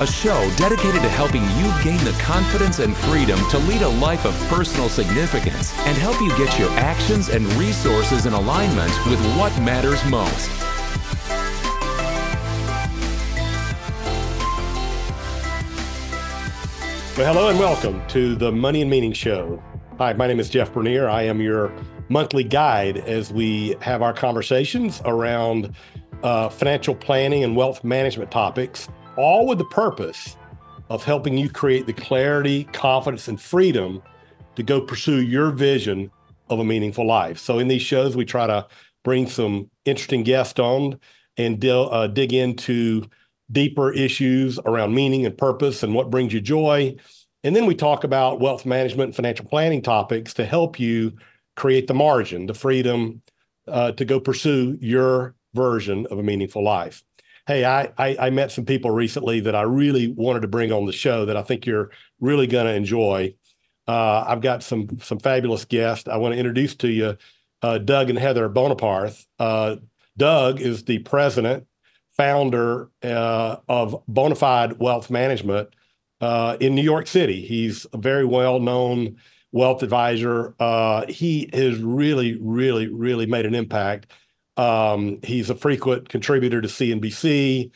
a show dedicated to helping you gain the confidence and freedom to lead a life of personal significance and help you get your actions and resources in alignment with what matters most. Well, hello and welcome to the Money and Meaning Show. Hi, my name is Jeff Bernier. I am your monthly guide as we have our conversations around uh, financial planning and wealth management topics, all with the purpose of helping you create the clarity, confidence, and freedom to go pursue your vision of a meaningful life. So, in these shows, we try to bring some interesting guests on and uh, dig into deeper issues around meaning and purpose and what brings you joy. And then we talk about wealth management and financial planning topics to help you create the margin, the freedom uh, to go pursue your version of a meaningful life. Hey, I, I, I met some people recently that I really wanted to bring on the show that I think you're really going to enjoy. Uh, I've got some some fabulous guests. I want to introduce to you uh, Doug and Heather Boneparth. Uh, Doug is the president founder uh, of Bone Fide Wealth Management uh, in New York City. He's a very well known wealth advisor. Uh, he has really, really, really made an impact. Um, he's a frequent contributor to CNBC.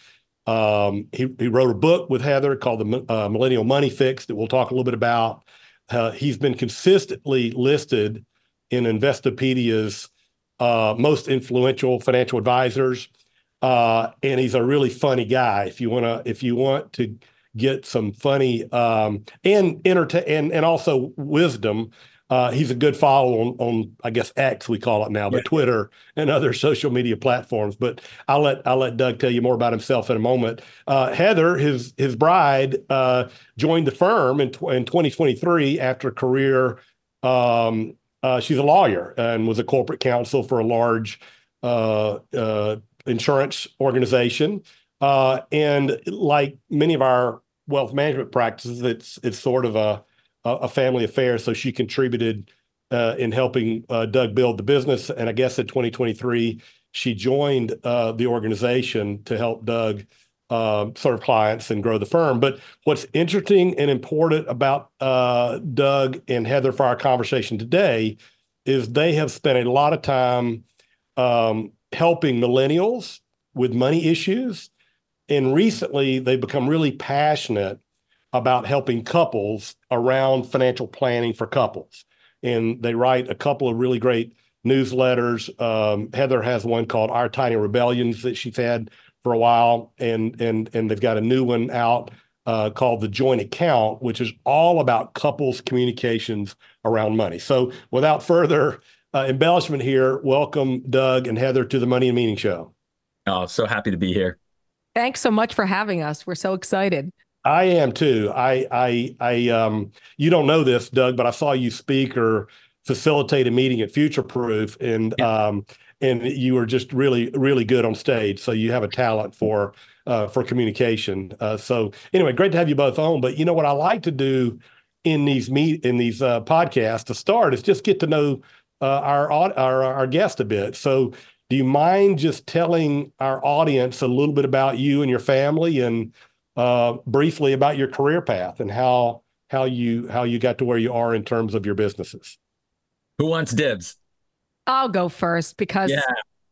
Um, he, he, wrote a book with Heather called the uh, Millennial Money Fix that we'll talk a little bit about. Uh, he's been consistently listed in Investopedia's uh, most influential financial advisors uh, and he's a really funny guy. If you want to, if you want to get some funny um, and entertain and and also wisdom, uh, he's a good follow on on I guess X we call it now, but yeah. Twitter and other social media platforms. But I'll let I'll let Doug tell you more about himself in a moment. Uh, Heather, his his bride, uh, joined the firm in in 2023 after a career. Um, uh, she's a lawyer and was a corporate counsel for a large uh, uh, insurance organization. Uh, and like many of our wealth management practices, it's it's sort of a a family affair. So she contributed uh, in helping uh, Doug build the business. And I guess in 2023, she joined uh, the organization to help Doug uh, serve clients and grow the firm. But what's interesting and important about uh, Doug and Heather for our conversation today is they have spent a lot of time um, helping millennials with money issues. And recently, they've become really passionate about helping couples around financial planning for couples. And they write a couple of really great newsletters. Um, Heather has one called Our Tiny Rebellions that she's had for a while, and and and they've got a new one out uh, called the Joint Account, which is all about couples communications around money. So, without further uh, embellishment here. Welcome, Doug and Heather, to the Money and Meaning Show. Oh, so happy to be here. Thanks so much for having us. We're so excited. I am too. I, I, I, um, you don't know this, Doug, but I saw you speak or facilitate a meeting at Future Proof, and yeah. um, and you were just really, really good on stage. So you have a talent for uh, for communication. Uh, so anyway, great to have you both on. But you know what I like to do in these meet in these uh, podcasts to start is just get to know uh, our, our our guest a bit. So, do you mind just telling our audience a little bit about you and your family, and uh, briefly about your career path and how how you how you got to where you are in terms of your businesses? Who wants dibs? I'll go first because yeah.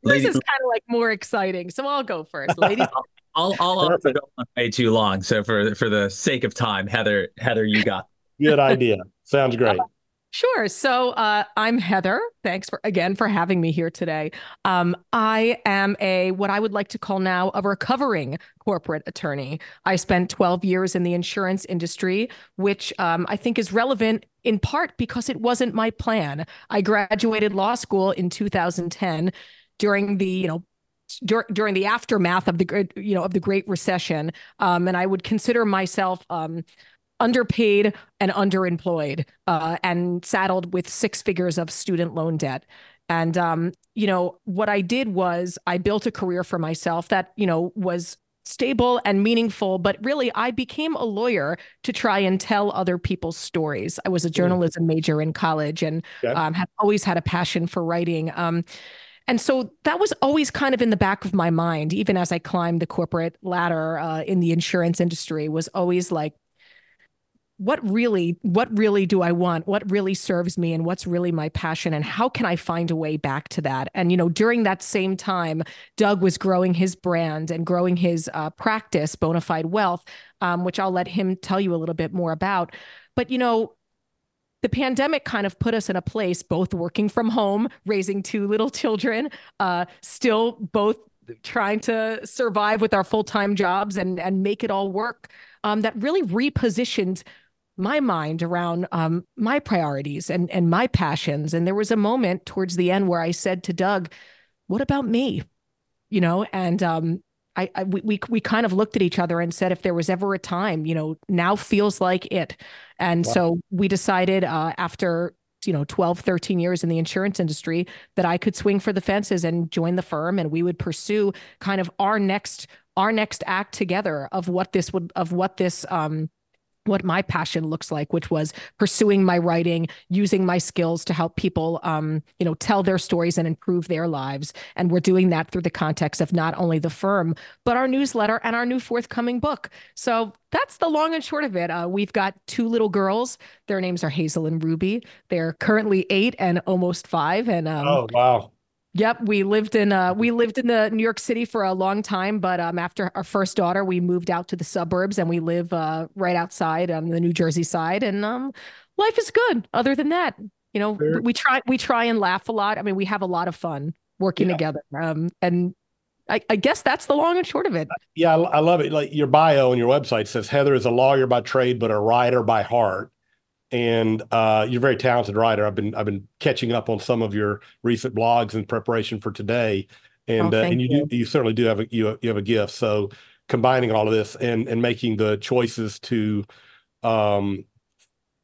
this is kind of like more exciting. So I'll go first, ladies. I'll I'll also don't way too long. So for for the sake of time, Heather, Heather, you got. Good idea. Sounds great. Sure. So uh, I'm Heather. Thanks for again for having me here today. Um, I am a what I would like to call now a recovering corporate attorney. I spent 12 years in the insurance industry, which um, I think is relevant in part because it wasn't my plan. I graduated law school in 2010 during the you know dur- during the aftermath of the you know of the Great Recession, um, and I would consider myself um, underpaid and underemployed uh, and saddled with six figures of student loan debt. And, um, you know, what I did was I built a career for myself that, you know, was stable and meaningful. But really, I became a lawyer to try and tell other people's stories. I was a journalism major in college and um, have always had a passion for writing. Um, and so that was always kind of in the back of my mind, even as I climbed the corporate ladder uh, in the insurance industry, was always like, what really what really do i want? What really serves me and what's really my passion? And how can i find a way back to that? And you know during that same time doug was growing his brand and growing his uh, practice Bone Fide Wealth um, which i'll let him tell you a little bit more about. But you know the pandemic kind of put us in a place both working from home raising two little children uh, still both trying to survive with our full-time jobs and and make it all work um, that really repositioned my mind around um, my priorities and and my passions. And there was a moment towards the end where I said to Doug, "What about me?" You know, and um, I, I we we kind of looked at each other and said, if there was ever a time, you know, now feels like it. And wow. so we decided uh, after you know 12 13 years in the insurance industry that i could swing for the fences and join the firm and we would pursue kind of our next our next act together of what this would of what this um what my passion looks like, which was pursuing my writing, using my skills to help people, um, you know, tell their stories and improve their lives. And we're doing that through the context of not only the firm, but our newsletter and our new forthcoming book. So that's the long and short of it. Uh, we've got two little girls. Their names are Hazel and Ruby. They're currently eight and almost five. And um, oh wow, Yep, we lived in uh we lived in the New York City for a long time, but um after our first daughter, we moved out to the suburbs and we live uh right outside on the New Jersey side and um life is good. Other than that, you know, we, we try we try and laugh a lot. I mean, we have a lot of fun working yeah. together. Um and I, I, guess that's the long and short of it. Yeah, I, I love it. Like your bio on your website says Heather is a lawyer by trade, but a writer by heart and uh, you're a very talented writer. I've been I've been catching up on some of your recent blogs in preparation for today, and oh, uh, and you, you, do you certainly do have a you, you have a gift. So combining all of this and and making the choices to, um,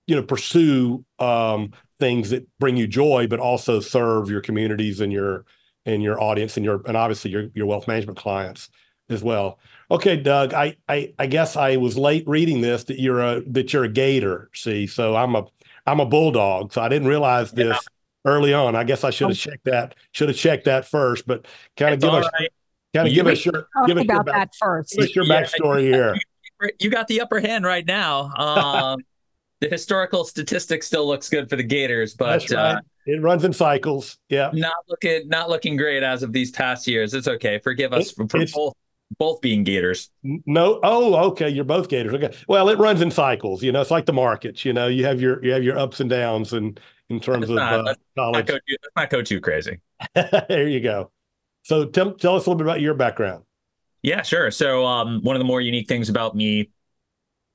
you know, pursue um, things that bring you joy, but also serve your communities and your and your audience and your and obviously your your wealth management clients as well. Okay, Doug, I, I I guess I was late reading this that you're a that you're a gator. See, so I'm a I'm a bulldog, so I didn't realize this yeah. early on. I guess I should have checked that should have checked that first, but kind of give us right. kind of give us your give us about your back, that first. Give us your yeah, backstory here. You got the upper hand right now. Um, the historical statistics still looks good for the Gators, but right. uh, it runs in cycles. Yeah, not looking not looking great as of these past years. It's okay. Forgive us it, for, for both both being gators. No, oh, okay, you're both gators. Okay, well, it runs in cycles. You know, it's like the markets. You know, you have your you have your ups and downs, and in terms of not, uh, college. Not not go too crazy. there you go. So tell tell us a little bit about your background. Yeah, sure. So um, one of the more unique things about me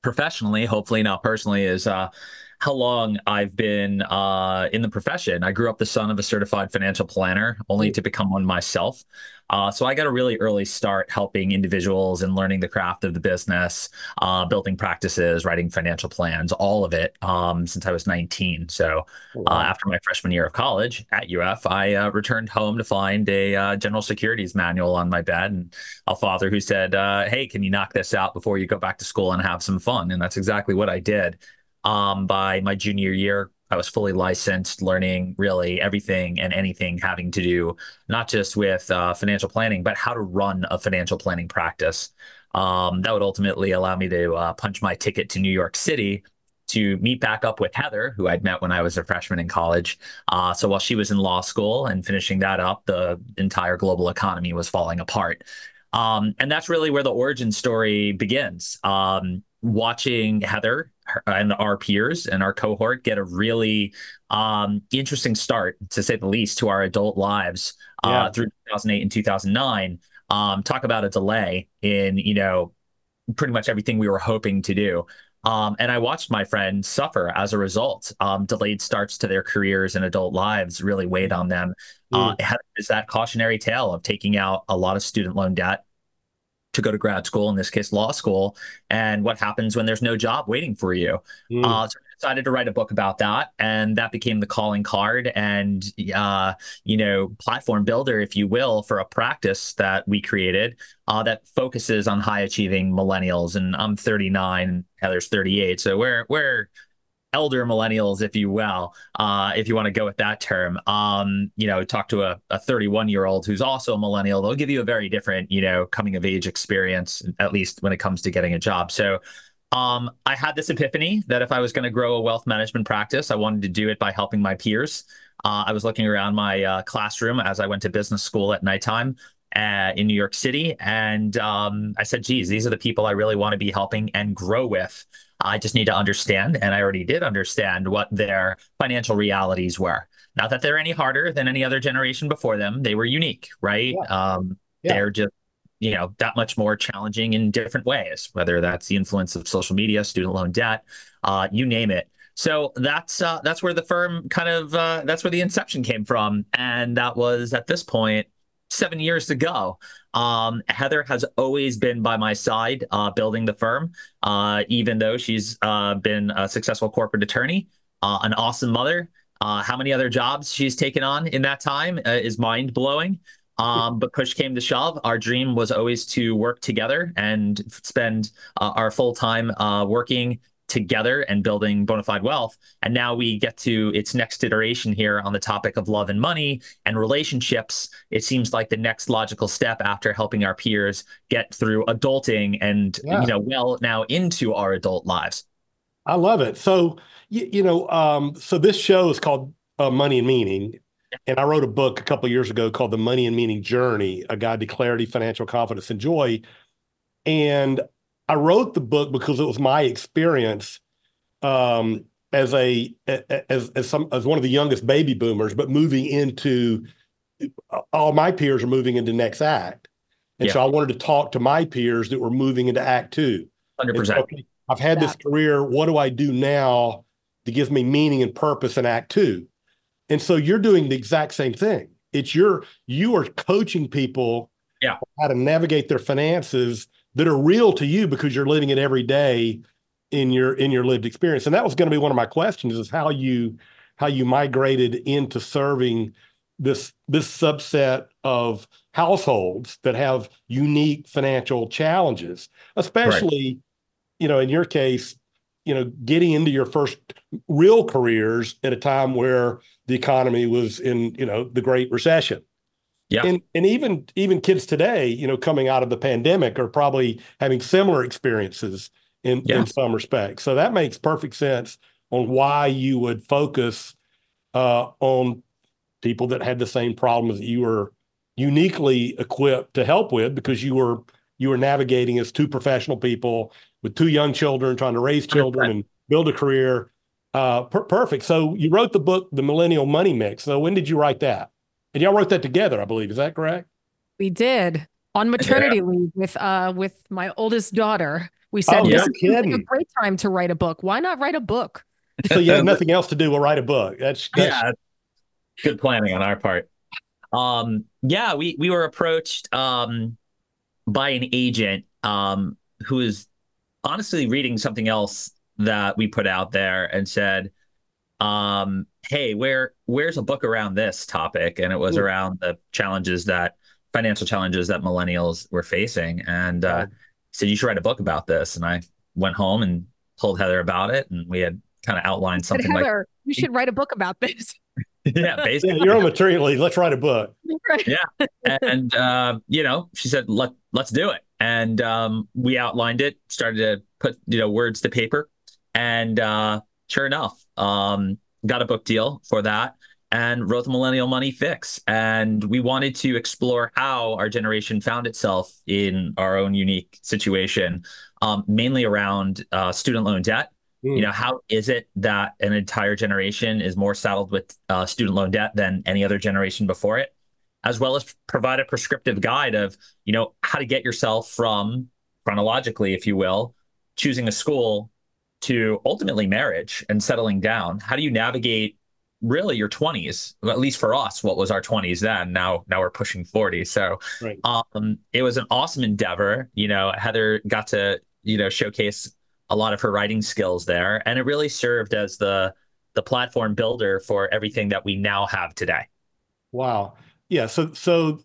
professionally, hopefully not personally, is uh, how long I've been uh, in the profession. I grew up the son of a certified financial planner, only to become one myself. Uh, so I got a really early start helping individuals and learning the craft of the business, uh, building practices, writing financial plans, all of it um, since I was 19. So uh, after my freshman year of college at UF, I uh, returned home to find a uh, general securities manual on my bed and a father who said, "Hey, can you knock this out before you go back to school and have some fun?" And that's exactly what I did. Um, by my junior year, I was fully licensed, learning really everything and anything having to do not just with uh, financial planning, but how to run a financial planning practice. Um, that would ultimately allow me to uh, punch my ticket to New York City to meet back up with Heather, who I'd met when I was a freshman in college. Uh, so while she was in law school and finishing that up, the entire global economy was falling apart. Um, and that's really where the origin story begins. Um, watching Heather and our peers and our cohort get a really um, interesting start, to say the least, to our adult lives uh, through 2008 and 2009. Um, talk about a delay in you know pretty much everything we were hoping to do. Um, and I watched my friends suffer as a result. Um, delayed starts to their careers and adult lives really weighed on them. Mm. Uh, is that cautionary tale of taking out a lot of student loan debt, to go to grad school, in this case, law school, and what happens when there's no job waiting for you. Mm. Uh, so I decided to write a book about that, and that became the calling card and uh, you know platform builder, if you will, for a practice that we created uh, that focuses on high achieving millennials. And I'm 39, Heather's 38, so we're we're elder millennials, if you will, uh, if you want to go with that term. Um, you know, talk to a, a 31 year old who's also a millennial. They'll give you a very different, you know, coming of age experience, at least when it comes to getting a job. So um, I had this epiphany that if I was going to grow a wealth management practice, I wanted to do it by helping my peers. Uh, I was looking around my uh, classroom as I went to business school at nighttime uh, in New York City. And um, I said, geez, these are the people I really want to be helping and grow with. I just need to understand, and I already did understand what their financial realities were. Not that they're any harder than any other generation before them. They were unique, right? Yeah. Um, yeah. They're just, you know, that much more challenging in different ways, whether that's the influence of social media, student loan debt, uh, you name it. So that's uh, that's where the firm kind of uh, that's where the inception came from, and that was at this point seven years to go. Um, Heather has always been by my side uh, building the firm, uh, even though she's uh, been a successful corporate attorney, uh, an awesome mother. Uh, how many other jobs she's taken on in that time uh, is mind blowing. Um, but push came to shove. Our dream was always to work together and spend our full time working together and building Bone Fide Wealth. And now we get to its next iteration here on the topic of love and money and relationships. It seems like the next logical step after helping our peers get through adulting and, yeah. you know, well now into our adult lives. I love it. So, you, you know, um, so this show is called uh, Money and Meaning. And I wrote a book a couple years ago called The Money and Meaning Journey, a guide to clarity, financial confidence, and joy. And I wrote the book because it was my experience um, as a as as some as one of the youngest baby boomers, but moving into all my peers are moving into next act, and yeah. so I wanted to talk to my peers that were moving into act two. Hundred percent. I've had yeah. this career. What do I do now that gives me meaning and purpose in act two? And so you're doing the exact same thing. It's your you are coaching people yeah. how to navigate their finances that are real to you because you're living it every day in your in your lived experience. And that was going to be one of my questions is how you how you migrated into serving this this subset of households that have unique financial challenges, especially right. you know in your case, you know getting into your first real careers at a time where the economy was in you know the Great Recession. Yeah. And and even even kids today, you know, coming out of the pandemic are probably having similar experiences in, yeah. in some respects. So that makes perfect sense on why you would focus uh, on people that had the same problems that you were uniquely equipped to help with because you were you were navigating as two professional people with two young children trying to raise children and build a career. Uh, per- perfect. So you wrote the book, The Millennial Money Fix. So when did you write that? And y'all wrote that together, I believe. Is that correct? We did on maternity yeah. leave with uh with my oldest daughter. We said oh, this is a great time to write a book. Why not write a book? So you have nothing else to do. We'll write a book. That's, that's yeah, good planning on our part. Um, yeah, we we were approached um by an agent um who is honestly reading something else that we put out there and said, um, hey, where where's a book around this topic? And it was Ooh. around the challenges that financial challenges that millennials were facing. And uh, said you should write a book about this. And I went home and told Heather about it, and we had kind of outlined something Heather, like you should write a book about this. yeah, basically. Yeah, you're on maternity. Let's write a book. yeah, and uh, you know, she said, "Let let's do it." And um, we outlined it, started to put you know words to paper, and uh, sure enough, um, got a book deal for that and wrote the Millennial Money Fix. And we wanted to explore how our generation found itself in our own unique situation, um, mainly around uh, student loan debt. Mm. You know, how is it that an entire generation is more saddled with uh, student loan debt than any other generation before it? As well as provide a prescriptive guide of, you know, how to get yourself from chronologically, if you will, choosing a school to ultimately marriage and settling down how do you navigate really your 20s at least for us what was our 20s then now now we're pushing 40 so right. um it was an awesome endeavor you know heather got to you know showcase a lot of her writing skills there, and it really served as the the platform builder for everything that we now have today. Wow. Yeah. So so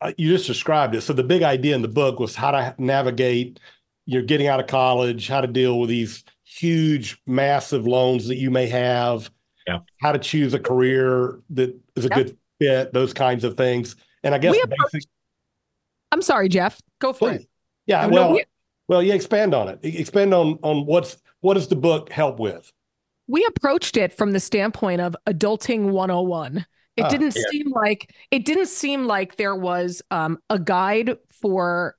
uh, you just described it. So the big idea in the book was how to navigate you're getting out of college, how to deal with these huge, massive loans that you may have, yeah. how to choose a career that is a yep. good fit, those kinds of things. And I guess basic. I'm sorry, Jeff. Go for Please. it. Yeah. Well, no, we, well, yeah. Expand on it. Expand on on what's what does the book help with? We approached it from the standpoint of adulting 101. It ah, didn't yeah. seem like it didn't seem like there was um, a guide for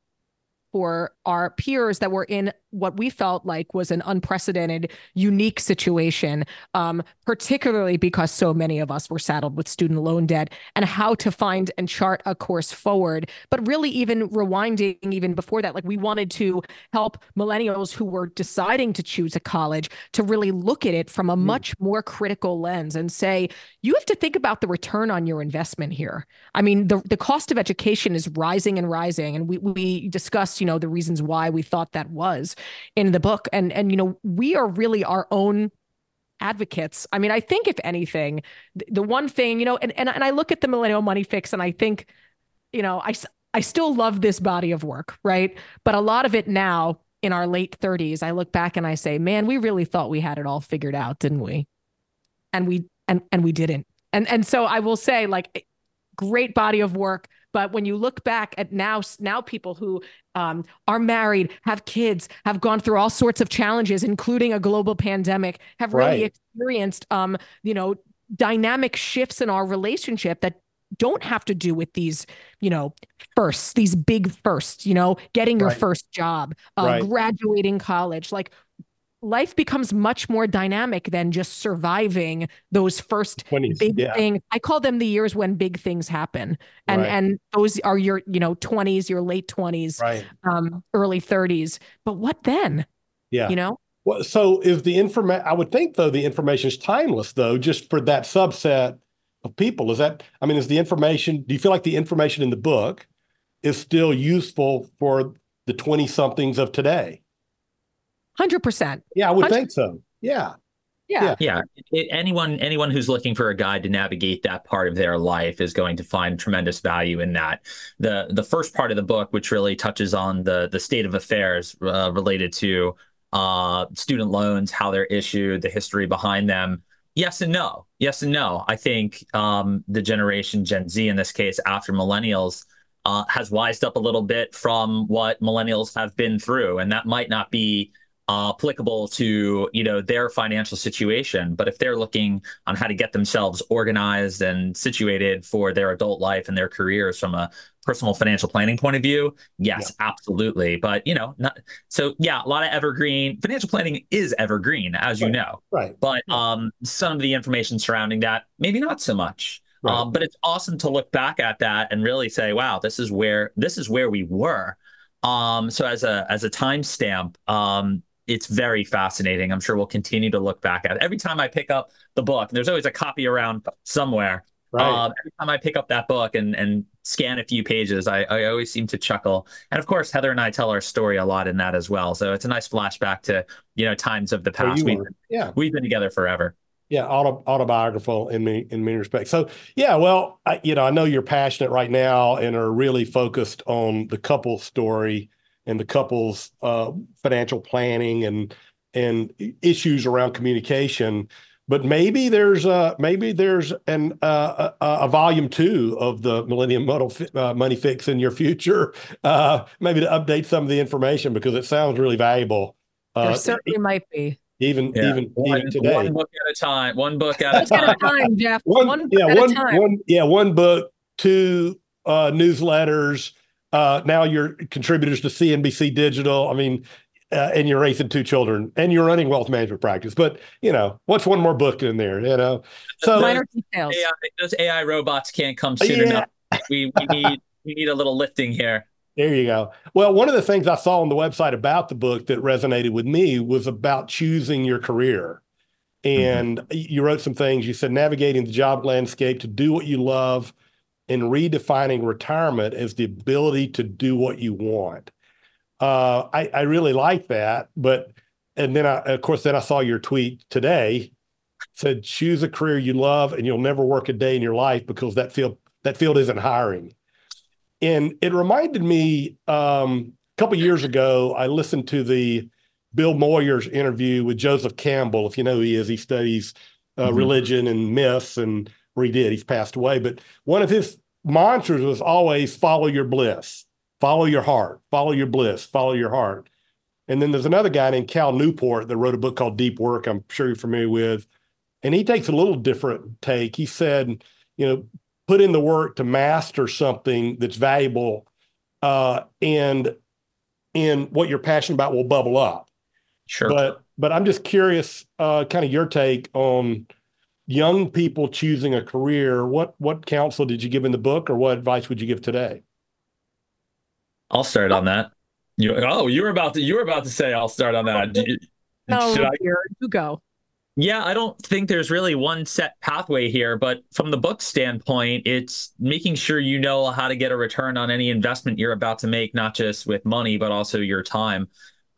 for our peers that were in what we felt like was an unprecedented, unique situation, um, particularly because so many of us were saddled with student loan debt and how to find and chart a course forward. But really, even rewinding, even before that, like we wanted to help millennials who were deciding to choose a college to really look at it from a mm. much more critical lens and say, you have to think about the return on your investment here. I mean, the, the cost of education is rising and rising. And we, we discussed, you know, the reasons why we thought that was in the book. And and you know, we are really our own advocates. I mean, I think if anything, the, one thing, you know, and, and and I look at the millennial money fix and I think, you know, I I still love this body of work, right? But a lot of it now in our late 30s, I look back and I say, man, we really thought we had it all figured out, didn't we? And we and and we didn't. And and so I will say like great body of work but when you look back at now, now people who um, are married, have kids, have gone through all sorts of challenges, including a global pandemic, have really right. experienced, um, you know, dynamic shifts in our relationship that don't have to do with these, you know, firsts, these big firsts, you know, getting your right. first job, uh, right. graduating college. Like life becomes much more dynamic than just surviving those first 20s, big yeah. things. I call them the years when big things happen. And right. and those are your, you know, 20s, your late 20s, right. um, early 30s. But what then? Yeah. You know? Well, so is the information I would think though the information is timeless though, just for that subset of people. Is that I mean, is the information, do you feel like the information in the book is still useful for the 20 somethings of today? Hundred percent. Yeah, I would 100. think so. Yeah. Yeah. Yeah. It, anyone anyone who's looking for a guide to navigate that part of their life is going to find tremendous value in that. The the first part of the book, which really touches on the the state of affairs uh, related to uh, student loans, how they're issued, the history behind them. Yes and no. Yes and no. I think um, the generation Gen Z, in this case, after millennials, uh, has wised up a little bit from what millennials have been through, and that might not be uh, applicable to you know their financial situation. But if they're looking on how to get themselves organized and situated for their adult life and their careers from a personal financial planning point of view yes yeah. absolutely. But you know not so yeah a lot of evergreen financial planning is evergreen as right. you know. Right. But um some of the information surrounding that maybe not so much. Right. um but it's awesome to look back at that and really say wow this is where this is where we were. Um so as a as a timestamp um it's very fascinating. I'm sure we'll continue to look back at it. Every time I pick up the book, there's always a copy around somewhere. Right. Um, every time I pick up that book and and scan a few pages, I, I always seem to chuckle. And of course, Heather and I tell our story a lot in that as well. So it's a nice flashback to you know times of the past. We've, yeah, we've been together forever. Yeah, auto, autobiographical in many in many respects. So yeah, well, I, you know, I know you're passionate right now and are really focused on the couple story and the couple's uh, financial planning and and issues around communication. But maybe there's a maybe there's an uh, a, a, volume two of the Millennium Model uh, Money Fix in your future. Uh, maybe to update some of the information because it sounds really valuable. Uh, there certainly might be. Even yeah. even one, even today. One book at a time. One book at a time. time, Jeff. One, one yeah, one, one yeah, one book, two uh, newsletters uh, now you're contributors to CNBC Digital. I mean, uh, and you're raising two children and you're running wealth management practice. But you know, what's one more book in there? You know, so minor details. AI, those AI robots can't come soon yeah. enough. We, we need we need a little lifting here. There you go. Well, one of the things I saw on the website about the book that resonated with me was about choosing your career. And mm-hmm. you wrote some things. You said navigating the job landscape to do what you love and redefining retirement as the ability to do what you want. Uh, I, I really like that, but and then I, of course, then I saw your tweet today said choose a career you love and you'll never work a day in your life because that field that field isn't hiring. And it reminded me um, a couple years ago, I listened to the Bill Moyers interview with Joseph Campbell. If you know who he is, he studies uh, mm-hmm. religion and myths, and or he did. He's passed away, but one of his mantras was always follow your bliss, follow your heart, follow your bliss, follow your heart. And then there's another guy named Cal Newport that wrote a book called Deep Work. I'm sure you're familiar with, and he takes a little different take. He said, you know, put in the work to master something that's valuable, uh, and and what you're passionate about will bubble up. Sure. But but I'm just curious, uh, kind of your take on young people choosing a career. What what counsel did you give in the book, or what advice would you give today? I'll start on that. You oh, you were about to you were about to say I'll start on that. no, should I? you go. Yeah, I don't think there's really one set pathway here, but from the book standpoint, it's making sure you know how to get a return on any investment you're about to make, not just with money, but also your time.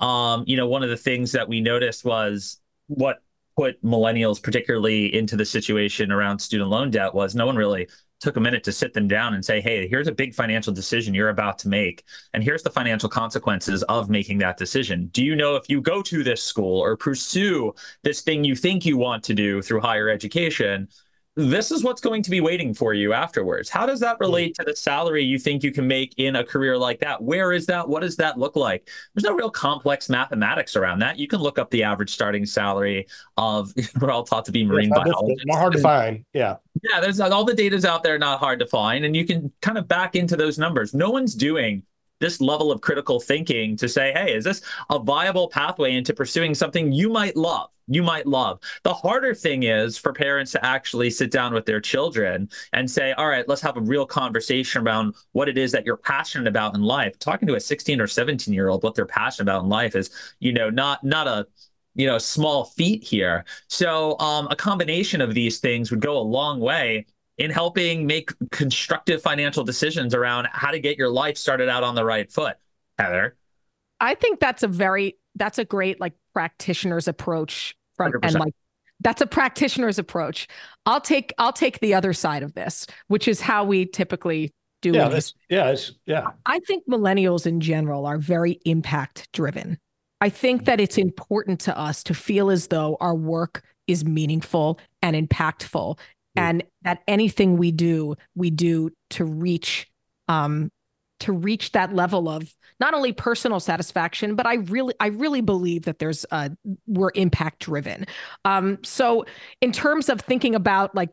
Um, you know, one of the things that we noticed was what put millennials particularly into the situation around student loan debt was no one really took a minute to sit them down and say, hey, here's a big financial decision you're about to make. And here's the financial consequences of making that decision. Do you know if you go to this school or pursue this thing you think you want to do through higher education, this is what's going to be waiting for you afterwards. How does that relate to the salary you think you can make in a career like that? Where is that? What does that look like? There's no real complex mathematics around that. You can look up the average starting salary of, we're all taught to be marine it's biologists. Not hard to find. Yeah. Yeah. There's all the data's out there, not hard to find. And you can kind of back into those numbers. No one's doing this level of critical thinking to say, hey, is this a viable pathway into pursuing something you might love? You might love. The harder thing is for parents to actually sit down with their children and say, all right, let's have a real conversation around what it is that you're passionate about in life. Talking to a 16 or 17 year old what they're passionate about in life is, you know, not not a you know small feat here. So um, a combination of these things would go a long way in helping make constructive financial decisions around how to get your life started out on the right foot. Heather. I think that's a very that's a great like practitioner's approach from 100%. and like that's a practitioner's approach. I'll take I'll take the other side of this, which is how we typically do yeah, this. Yeah, it's, yeah. I think millennials in general are very impact driven. I think that it's important to us to feel as though our work is meaningful and impactful and that anything we do we do to reach um to reach that level of not only personal satisfaction but i really i really believe that there's uh we're impact driven um so in terms of thinking about like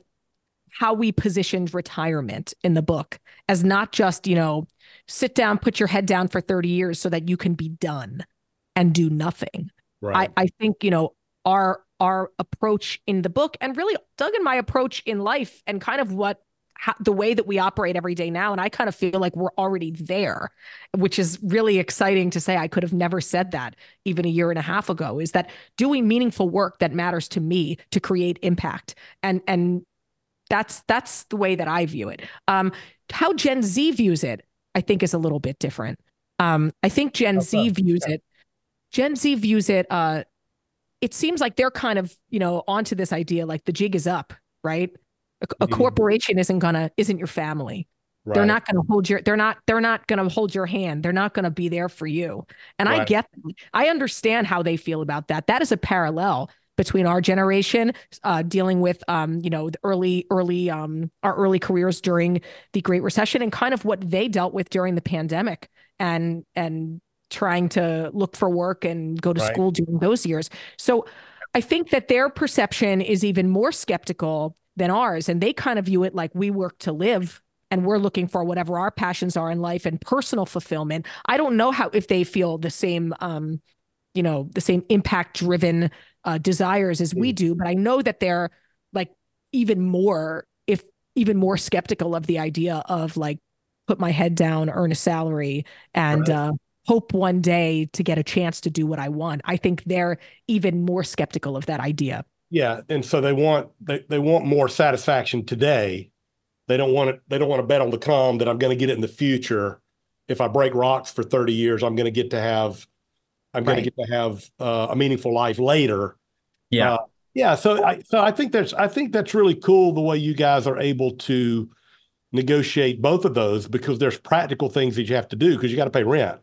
how we positioned retirement in the book as not just you know sit down put your head down for 30 years so that you can be done and do nothing right. I, I think you know our our approach in the book and really Doug and my approach in life and kind of what how, the way that we operate every day now and I kind of feel like we're already there which is really exciting to say I could have never said that even a year and a half ago is that doing meaningful work that matters to me to create impact. And and that's that's the way that I view it. Um how Gen Z views it I think is a little bit different. Um I think Gen Z views it Gen Z views it uh it seems like they're kind of, you know, onto this idea like the jig is up, right? A, a corporation isn't gonna isn't your family. Right. They're not going to hold your they're not they're not going to hold your hand. They're not going to be there for you. And right. I get I understand how they feel about that. That is a parallel between our generation uh, dealing with um, you know the early early um, our early careers during the Great Recession and kind of what they dealt with during the pandemic and and trying to look for work and go to right. school during those years. So I think that their perception is even more skeptical than ours. And they kind of view it like we work to live and we're looking for whatever our passions are in life and personal fulfillment. I don't know how if they feel the same um, you know, the same impact driven uh, desires as we mm. do, but I know that they're like even more, if even more skeptical of the idea of like put my head down, earn a salary, and right. uh, hope one day to get a chance to do what I want. I think they're even more skeptical of that idea. Yeah, and so they want they, they want more satisfaction today. They don't want it. They don't want to bet on the come that I'm going to get it in the future. If I break rocks for 30 years, I'm going to get to have I'm going Right. to get to have uh, a meaningful life later. Yeah. Uh, yeah. So I so I think that's I think that's really cool the way you guys are able to negotiate both of those because there's practical things that you have to do because you got to pay rent.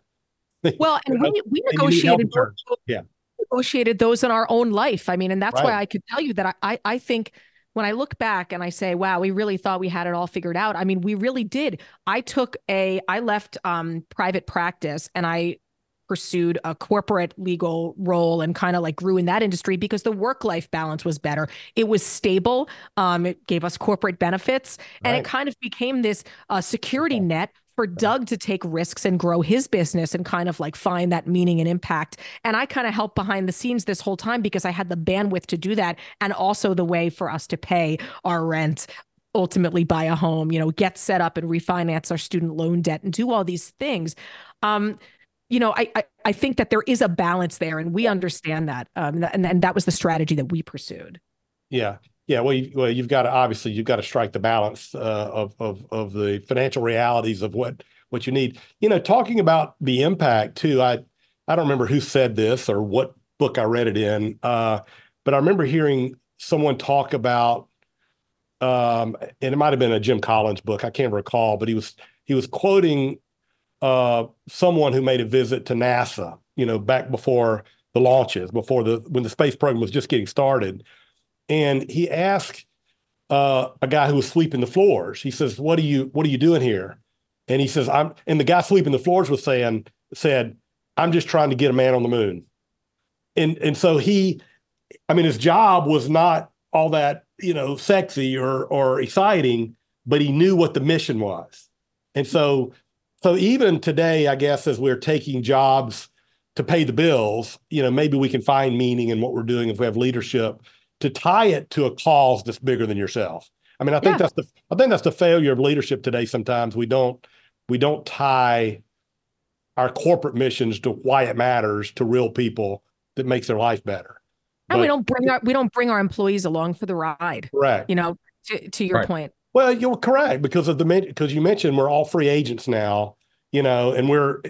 Well, and we, we And you need health negotiated. Yeah. Negotiated those in our own life. I mean, and that's why I could tell you that I, I I think when I look back and I say, wow, we really thought we had it all figured out. I mean, we really did. I took a I left um private practice and I pursued a corporate legal role and kind of like grew in that industry because the work life balance was better. It was stable. Um, it gave us corporate benefits and Right. it kind of became this uh, security net for Doug to take risks and grow his business and kind of like find that meaning and impact. And I kind of helped behind the scenes this whole time because I had the bandwidth to do that and also the way for us to pay our rent ultimately buy a home you know get set up and refinance our student loan debt and do all these things. Um you know I, I i think that there is a balance there and we understand that um and, and that was the strategy that we pursued. Yeah, yeah. Well, you, well, you've got to obviously you've got to strike the balance uh, of of of the financial realities of what what you need. You know, talking about the impact too. I I don't remember who said this or what book I read it in, uh, but I remember hearing someone talk about, um, and it might have been a Jim Collins book. I can't recall, but he was he was quoting uh, someone who made a visit to NASA. You know, back before the launches, before the when the space program was just getting started and he asked uh, a guy who was sweeping the floors. He says, "What are you What are you doing here?" And he says, "I'm." And the guy sweeping the floors was saying, "said I'm just trying to get a man on the moon." And and so he, I mean, his job was not all that you know sexy or or exciting, but he knew what the mission was. And so, so even today, I guess as we're taking jobs to pay the bills, you know, maybe we can find meaning in what we're doing if we have leadership to tie it to a cause that's bigger than yourself. I mean, I think Yeah. that's the I think that's the failure of leadership today. Sometimes we don't we don't tie our corporate missions to why it matters to real people that makes their life better. and we don't bring our we don't bring our employees along for the ride Correct. you know to, to your Right. point Well, you're correct because of the because you mentioned we're all free agents now, you know, and we're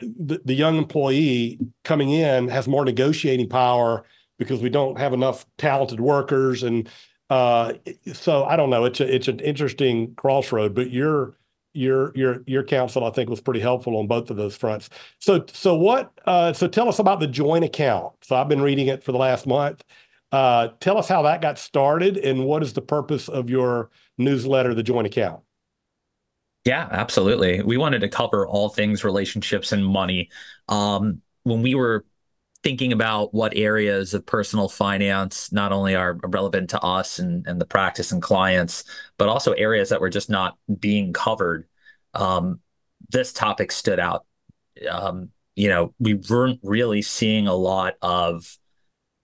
the, the young employee coming in has more negotiating power because we don't have enough talented workers, and uh, so I don't know. It's a, it's an interesting crossroad, but your your your your counsel I think was pretty helpful on both of those fronts. So so what? Uh, so tell us about the joint account. So I've been reading it for the last month. Uh, tell us how that got started and what is the purpose of your newsletter, The Joint Account? Yeah, absolutely. We wanted to cover all things relationships and money. Um, when we were thinking about what areas of personal finance not only are relevant to us and, and the practice and clients, but also areas that were just not being covered, um, this topic stood out. Um, you know, we weren't really seeing a lot of,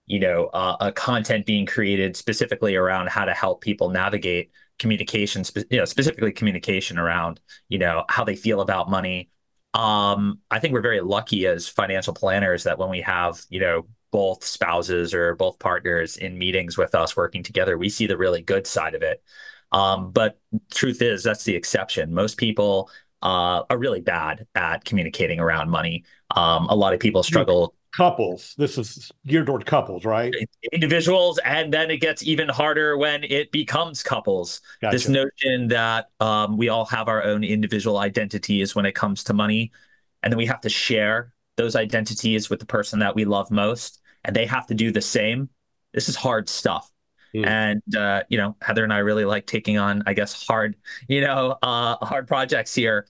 you know, uh, uh, content being created specifically around how to help people navigate communication, spe- you know, specifically communication around, you know, how they feel about money. Um, I think we're very lucky as financial planners that when we have, you know, both spouses or both partners in meetings with us working together, we see the really good side of it. Um, but truth is, that's the exception. Most people uh, are really bad at communicating around money. Um, a lot of people struggle Couples. This is geared toward couples, right? individuals and then it gets even harder when it becomes couples this notion that um, we all have our own individual identities when it comes to money and then we have to share those identities with the person that we love most and they have to do the same this is hard stuff Hmm. and uh, you know heather and i really like taking on i guess hard you know uh, hard projects here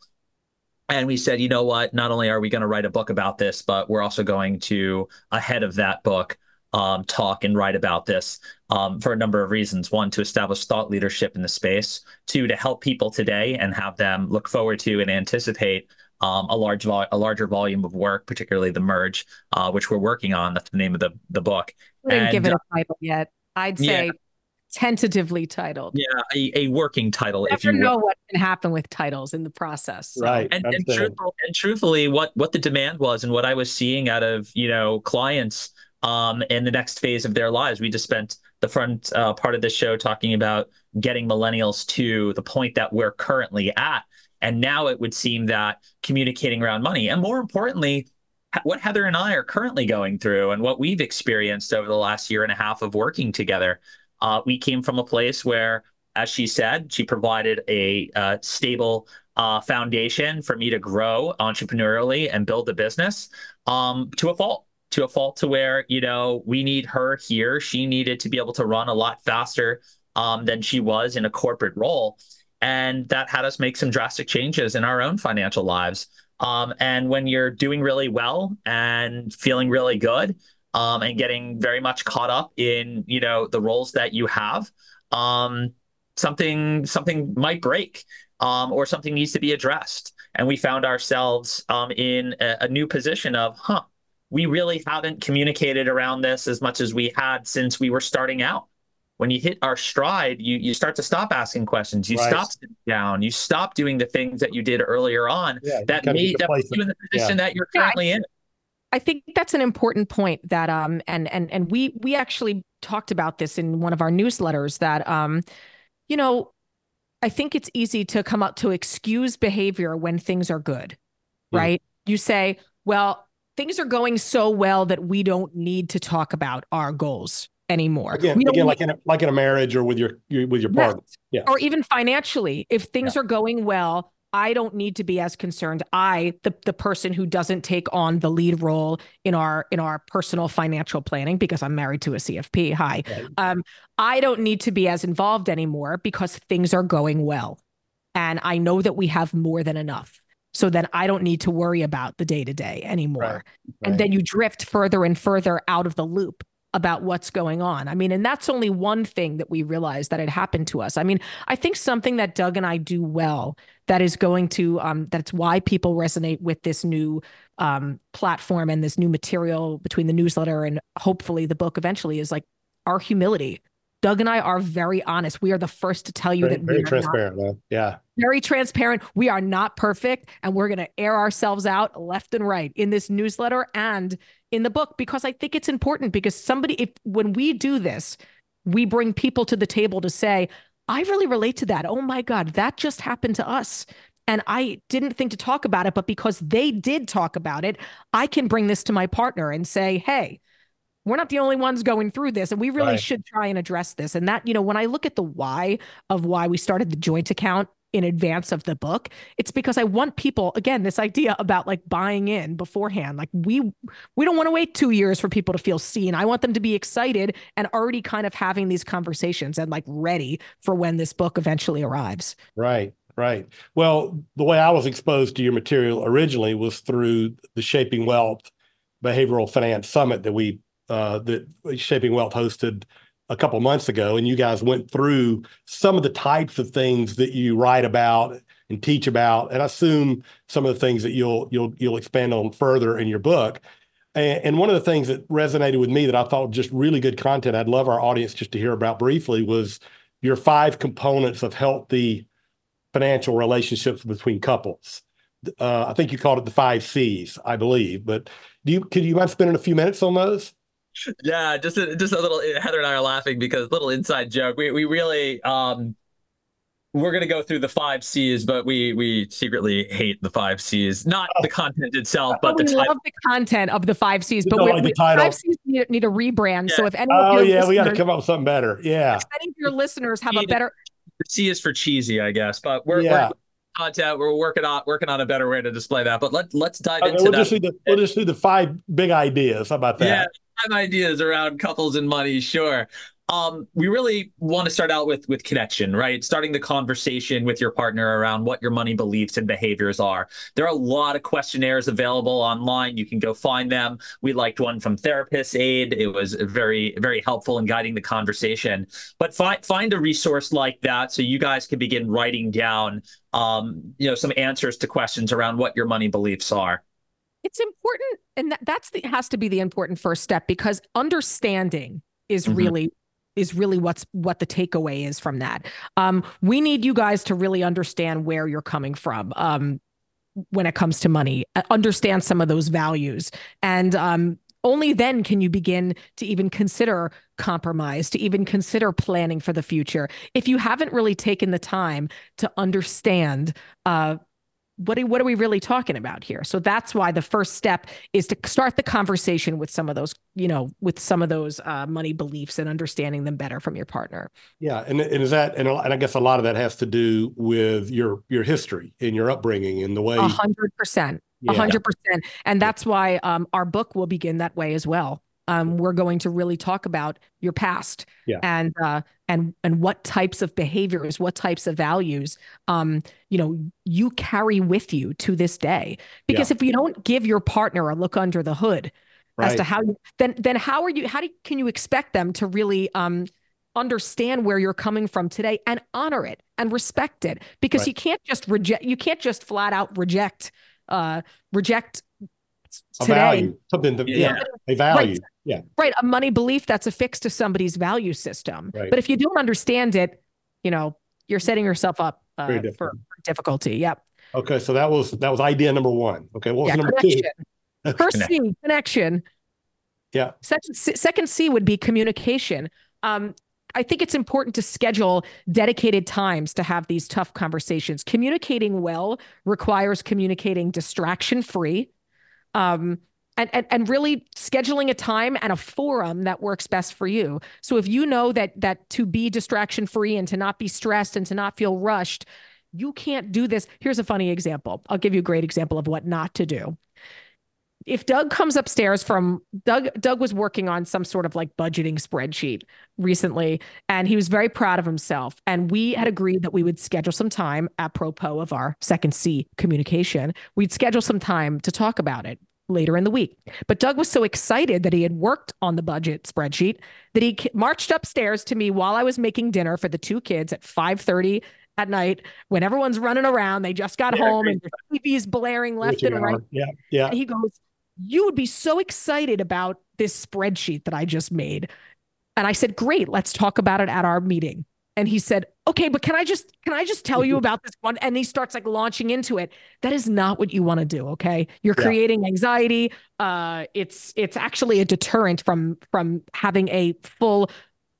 and we said, you know what? Not only are we going to write a book about this, but we're also going to, ahead of that book, um, talk and write about this um, for a number of reasons. One, to establish thought leadership in the space. Two, to help people today and have them look forward to and anticipate um, a large a larger volume of work, particularly the merge, uh, which we're working on. That's the name of the the book. we didn't give it a title yet i'd yeah. Say tentatively titled Yeah, a, a working title, if never you will. know what can happen with titles in the process. Right. and, and, understand. truthful, and truthfully what what the demand was and what i was seeing out of you know clients um in the next phase of their lives we just spent the front uh, part of this show talking about getting millennials to the point that we're currently at and now it would seem that communicating around money and more importantly what Heather and I are currently going through and what we've experienced over the last year and a half of working together. Uh, we came from a place where, as she said, she provided a uh, stable uh, foundation for me to grow entrepreneurially and build a business um, to a fault to a fault to where you know we need her here. She needed to be able to run a lot faster um, than she was in a corporate role. And that had us make some drastic changes in our own financial lives. Um, and when you're doing really well and feeling really good um, and getting very much caught up in you know the roles that you have um, something something might break um, or something needs to be addressed and we found ourselves um, in a, a new position of huh we really haven't communicated around this as much as we had since we were starting out. When you hit our stride, you you start to stop asking questions. You right. stop sitting down. You stop doing the things that you did earlier on yeah, that made that put you in the position yeah. that you're currently yeah, I, in. I think that's an important point that um and and and we we actually talked about this in one of our newsletters that um you know I think it's easy to come up to excuse behavior when things are good. Right? You say, well, things are going so well that we don't need to talk about our goals anymore. Again, again like in a, like in a marriage or with your, your with your partner, yeah. or even financially. If things yeah. are going well, I don't need to be as concerned. I, the the person who doesn't take on the lead role in our in our personal financial planning because I'm married to a CFP. Hi, right. um, I don't need to be as involved anymore because things are going well, and I know that we have more than enough so then I don't need to worry about the day to day anymore. Right, right. And then you drift further and further out of the loop about what's going on. I mean, and that's only one thing that we realized that had happened to us. I mean, I think something that Doug and I do well that is going to um, that's why people resonate with this new um, platform and this new material between the newsletter and hopefully the book eventually is like our humility Doug and I are very honest. We are the first to tell you very, that very we are transparent, not, man. Yeah. Very transparent. We are not perfect and we're going to air ourselves out left and right in this newsletter and in the book because I think it's important because somebody if when we do this, we bring people to the table to say, I really relate to that. Oh my god, that just happened to us. And I didn't think to talk about it, but because they did talk about it, I can bring this to my partner and say, "Hey, we're not the only ones going through this and we really right. should try and address this and that you know when i look at the why of why we started the joint account in advance of the book it's because i want people again this idea about like buying in beforehand. Like we we don't want to wait 2 years for people to feel seen. I want them to be excited and already kind of having these conversations and like ready for when this book eventually arrives. Right right. Well the way i was exposed to your material originally was through the shaping wealth behavioral finance summit that we uh, that Shaping Wealth hosted a couple months ago, and you guys went through some of the types of things that you write about and teach about, and I assume some of the things that you'll you'll you'll expand on further in your book. And, and one of the things that resonated with me that I thought just really good content, I'd love our audience just to hear about briefly, was your five components of healthy financial relationships between couples. Uh, I think you called it the five C's, I believe. But do you could you mind spending a few minutes on those? Yeah, just a, just a little. Heather and I are laughing because little inside joke. We we really um we're going to go through the five C's, but we we secretly hate the five C's. Not the content itself, but we the love the content of the five C's. But we, like we, five C's need, need a rebrand. Yeah. So if any, oh yeah, we got to come up with something better. Yeah, if any of your listeners have a better, the C is for cheesy, I guess. But we're, yeah. we're content. We're working on working on a better way to display that. But let let's dive okay, into we'll that. Just the, we'll just do the five big ideas. How about that? Yeah, five ideas around couples and money. Sure. Um, we really want to start out with with connection, right? Starting the conversation with your partner around what your money beliefs and behaviors are. There are a lot of questionnaires available online. You can go find them. We liked one from Therapist Aid. It was very very helpful in guiding the conversation. But find find a resource like that so you guys can begin writing down, um, you know, some answers to questions around what your money beliefs are it's important and that, that's the has to be the important first step because understanding is mm-hmm. really is really what's what the takeaway is from that um, we need you guys to really understand where you're coming from um, when it comes to money uh, understand some of those values and um, only then can you begin to even consider compromise, to even consider planning for the future. If you haven't really taken the time to understand uh, what are, what are we really talking about here? So that's why the first step is to start the conversation with some of those, you know, with some of those uh, money beliefs and understanding them better from your partner. Yeah, and, and is that and, and I guess a lot of that has to do with your your history and your upbringing and the way. A hundred percent, a hundred percent, and that's why um, our book will begin that way as well um, we're going to really talk about your past yeah. and uh, and and what types of behaviors, what types of values, um, you know, you carry with you to this day. Because yeah. if you don't give your partner a look under the hood right. as to how you, then then how are you? How do can you expect them to really um, understand where you're coming from today and honor it and respect it? Because right. you can't just reject. You can't just flat out reject uh, reject a today. value, something that, yeah, yeah, a value. Right. Yeah. Right. A money belief that's affixed to somebody's value system. Right. But if you don't understand it, you know, you're setting yourself up uh, for, for, difficulty. Yep. Okay. So that was, that was idea number one. Okay. What was yeah, number connection. two? First C, connection. Yeah. Second, second C would be communication. Um, I think it's important to schedule dedicated times to have these tough conversations. Communicating well requires communicating distraction free. Um, and, and and really scheduling a time and a forum that works best for you. So if you know that that to be distraction free and to not be stressed and to not feel rushed, you can't do this. Here's a funny example. I'll give you a great example of what not to do. If Doug comes upstairs from Doug, Doug was working on some sort of like budgeting spreadsheet recently, and he was very proud of himself. And we had agreed that we would schedule some time apropos of our second C communication. We'd schedule some time to talk about it later in the week. But Doug was so excited that he had worked on the budget spreadsheet that he marched upstairs to me while I was making dinner for the two kids at 5:30 at night when everyone's running around. They just got yeah, home and the TV's blaring left and right. Yeah, yeah. And he goes, "You would be so excited about this spreadsheet that I just made." And I said, "Great, let's talk about it at our meeting." And he said okay but can i just can i just tell you about this one? And he starts like launching into it. That is not what you want to do okay? You're yeah. creating anxiety. Uh it's it's actually a deterrent from from having a full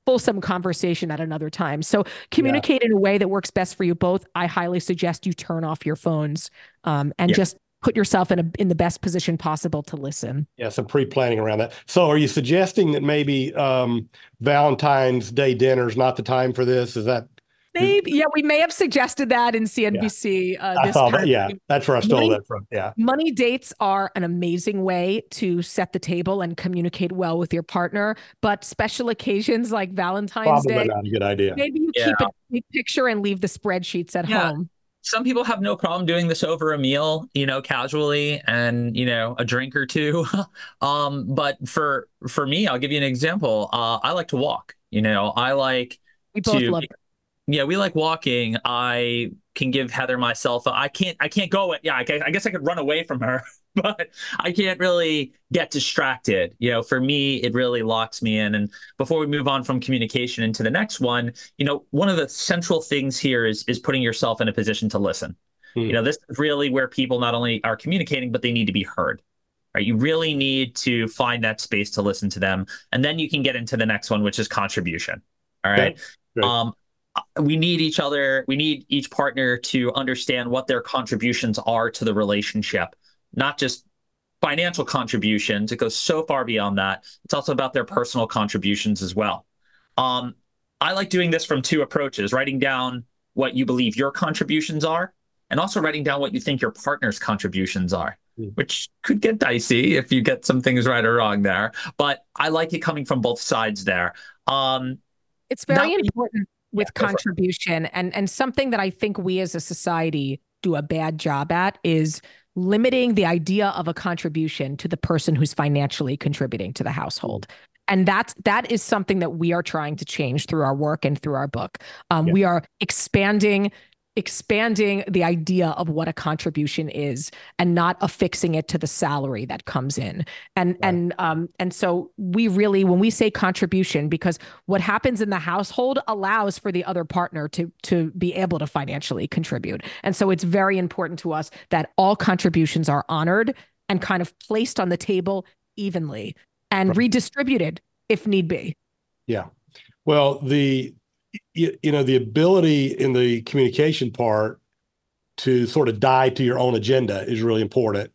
fulsome conversation at another time. So communicate yeah. in a way that works best for you both. I highly suggest you turn off your phones um, and yeah. just put yourself in a in the best position possible to listen. Yeah, some pre-planning around that. So, are you suggesting that maybe um, Valentine's Day dinner is not the time for this? Is that Maybe, yeah, we may have suggested that in CNBC. Yeah, uh, this that, yeah that's where I stole money, that from. Yeah. Money dates are an amazing way to set the table and communicate well with your partner. But special occasions like Valentine's Probably Day, not a good idea. Maybe you yeah. keep a big picture and leave the spreadsheets at yeah. home some people have no problem doing this over a meal, you know, casually and, you know, a drink or two. um, but for for me, I'll give you an example. Uh, I like to walk, you know, I like we both to, love. Yeah, we like walking. I can give Heather myself. I can't. I can't go. Yeah, I guess I could run away from her. but I can't really get distracted. You know, for me, it really locks me in. And before we move on from communication into the next one, you know, one of the central things here is is putting yourself in a position to listen. Hmm. You know, this is really where people not only are communicating, but they need to be heard. Right? You really need to find that space to listen to them, and then you can get into the next one, which is contribution. All right. Um, we need each other. We need each partner to understand what their contributions are to the relationship not just financial contributions. It goes so far beyond that. It's also about their personal contributions as well. Um, I like doing this from two approaches writing down what you believe your contributions are, and also writing down what you think your partner's contributions are, mm. which could get dicey if you get some things right or wrong there. But I like it coming from both sides there. Um, it's very important with yeah, contribution. And and something that I think we as a society do a bad job at is limiting the idea of a contribution to the person who's financially contributing to the household. And that's that is something that we are trying to change through our work and through our book. Um, yeah. we are expanding expanding the idea of what a contribution is and not affixing it to the salary that comes in and right. and um and so we really when we say contribution because what happens in the household allows for the other partner to to be able to financially contribute and so it's very important to us that all contributions are honored and kind of placed on the table evenly and right. redistributed if need be yeah well the you, you know the ability in the communication part to sort of die to your own agenda is really important.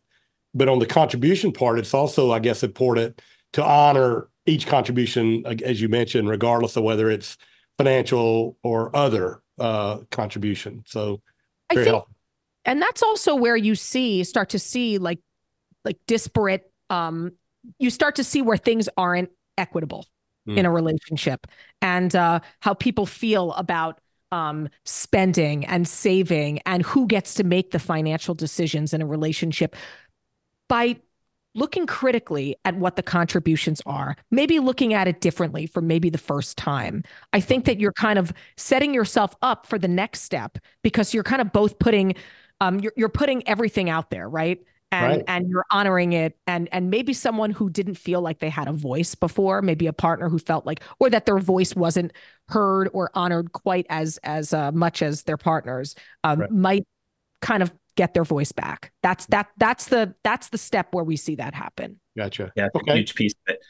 But on the contribution part, it's also, I guess, important to honor each contribution, as you mentioned, regardless of whether it's financial or other uh, contribution. So very think, helpful. And that's also where you see start to see like like disparate. Um, you start to see where things aren't equitable mm. in a relationship, and uh, how people feel about um, spending and saving and who gets to make the financial decisions in a relationship by looking critically at what the contributions are, maybe looking at it differently for maybe the first time. I think that you're kind of setting yourself up for the next step because you're kind of both putting um, you're, you're putting everything out there, right? And right. and you're honoring it and and maybe someone who didn't feel like they had a voice before maybe a partner who felt like or that their voice wasn't heard or honored quite as as uh, much as their partners um, right. might kind of get their voice back that's that that's the that's the step where we see that happen gotcha yeah okay. huge piece of it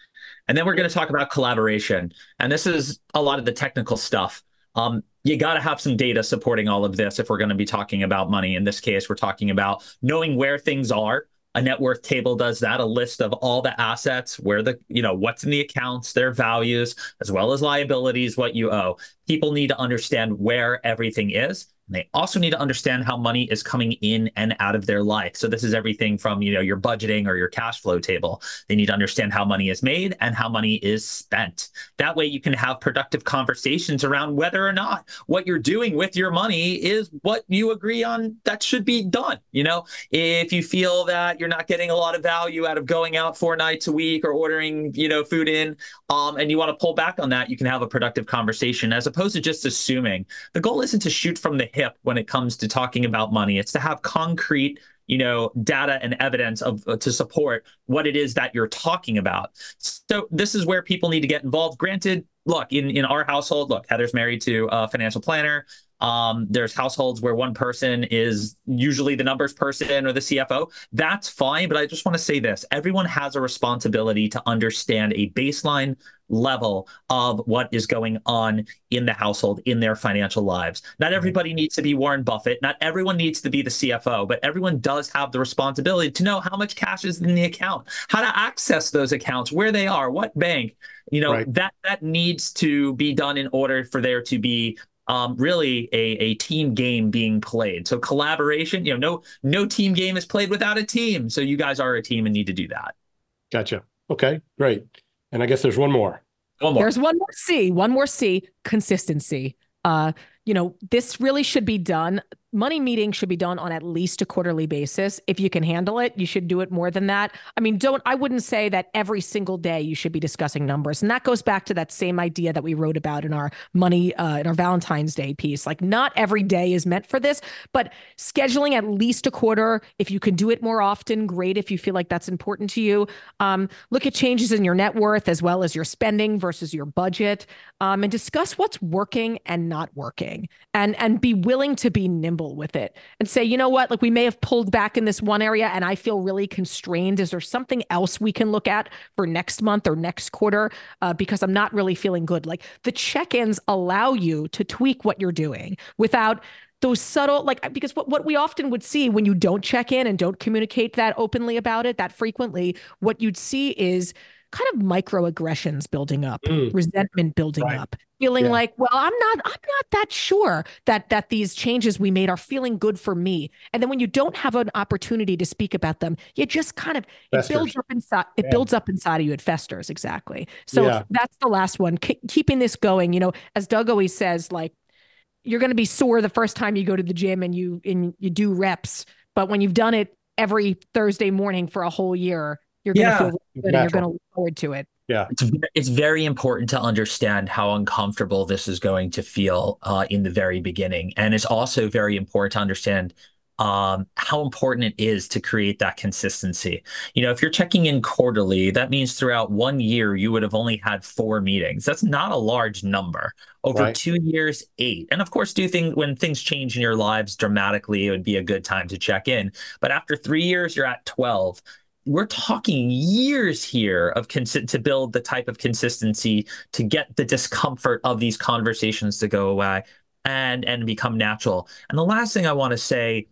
and then we're going to talk about collaboration and this is a lot of the technical stuff um, you got to have some data supporting all of this if we're going to be talking about money. In this case, we're talking about knowing where things are. A net worth table does that, a list of all the assets, where the, you know, what's in the accounts, their values, as well as liabilities, what you owe. People need to understand where everything is they also need to understand how money is coming in and out of their life. So this is everything from, you know, your budgeting or your cash flow table. They need to understand how money is made and how money is spent. That way you can have productive conversations around whether or not what you're doing with your money is what you agree on that should be done. You know, if you feel that you're not getting a lot of value out of going out four nights a week or ordering, you know, food in, um, and you want to pull back on that, you can have a productive conversation as opposed to just assuming. The goal isn't to shoot from the hip hip when it comes to talking about money. It's to have concrete you know data and evidence of uh, to support what it is that you're talking about. So this is where people need to get involved. Granted look in in our household look heather's married to a financial planner um, there's households where one person is usually the numbers person or the CFO. That's fine. But I just want to say this everyone has a responsibility to understand a baseline level of what is going on in the household in their financial lives. Not everybody needs to be Warren Buffett. Not everyone needs to be the CFO, but everyone does have the responsibility to know how much cash is in the account, how to access those accounts, where they are, what bank. You know, right. that that needs to be done in order for there to be um, really a, a team game being played. So collaboration, you know, no no team game is played without a team. So you guys are a team and need to do that. Gotcha. Okay, great. And I guess there's one more. One more. There's one more C. One more C. Consistency. Uh, you know, this really should be done money meetings should be done on at least a quarterly basis. If you can handle it, you should do it more than that. I mean, don't, I wouldn't say that every single day you should be discussing numbers. And that goes back to that same idea that we wrote about in our money, uh, in our Valentine's Day piece. Like, not every day is meant for this, but scheduling at least a quarter. If you can do it more often, great. If you feel like that's important to you, um, look at changes in your net worth as well as your spending versus your budget, um, and discuss what's working and not working, and and be willing to be nimble with it and say, you know what, like we may have pulled back in this one area and I feel really constrained. Is there something else we can look at for next month or next quarter? Uh, because I'm not really feeling good. Like the check ins allow you to tweak what you're doing without those subtle like because what, what we often would see when you don't check in and don't communicate that openly about it that frequently what you'd see is kind of microaggressions building up, mm. resentment building right. up, feeling yeah. like, well, I'm not, I'm not that sure that that these changes we made are feeling good for me. And then when you don't have an opportunity to speak about them, you just kind of festers. it builds up inside. It yeah. builds up inside of you. It festers exactly. So yeah. that's the last one. K- keeping this going, you know, as Doug always says, like you're going to be sore the first time you go to the gym and you and you do reps, but when you've done it every Thursday morning for a whole year, you're going to feel good and you're going to look forward to it. Yeah. It's, it's very important to understand how uncomfortable this is going to feel uh, in the very beginning. And it's also very important to understand um, how important it is to create that consistency. You know, if you're checking in quarterly, that means throughout one year, you would have only had four meetings. That's not a large number. Over right. two years, eight. And of course, do think when things change in your lives dramatically, it would be a good time to check in. But after three years, you're at 12 we're talking years here of cons- to build the type of consistency to get the discomfort of these conversations to go away and and become natural. And the last thing I want to say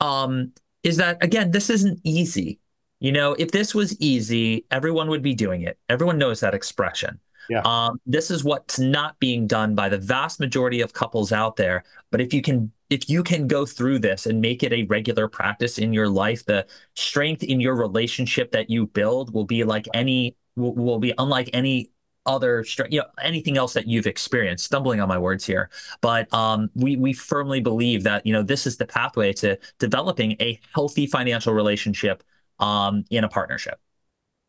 um, is that again, this isn't easy. You know, if this was easy, everyone would be doing it. Everyone knows that expression. Yeah. Um, this is what's not being done by the vast majority of couples out there. But if you can if you can go through this and make it a regular practice in your life, the strength in your relationship that you build will be like any will, will be unlike any other you know anything else that you've experienced. Stumbling on my words here. But um, we we firmly believe that you know this is the pathway to developing a healthy financial relationship um, in a partnership.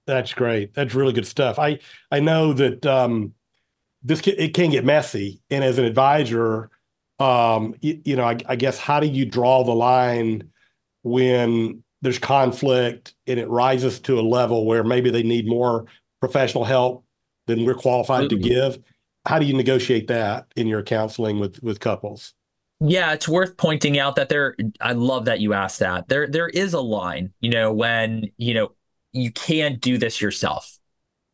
That's great. That's really good stuff. I i know that um, this can, it can get messy. And as an advisor um, you, you know I, I guess how do you draw the line when there's conflict and it rises to a level where maybe they need more professional help than we're qualified mm-hmm. to give. How do you negotiate that in your counseling with with couples? Yeah, it's worth pointing out that there I love that you asked that. There there is a line, you know, when, you know, you can't do this yourself.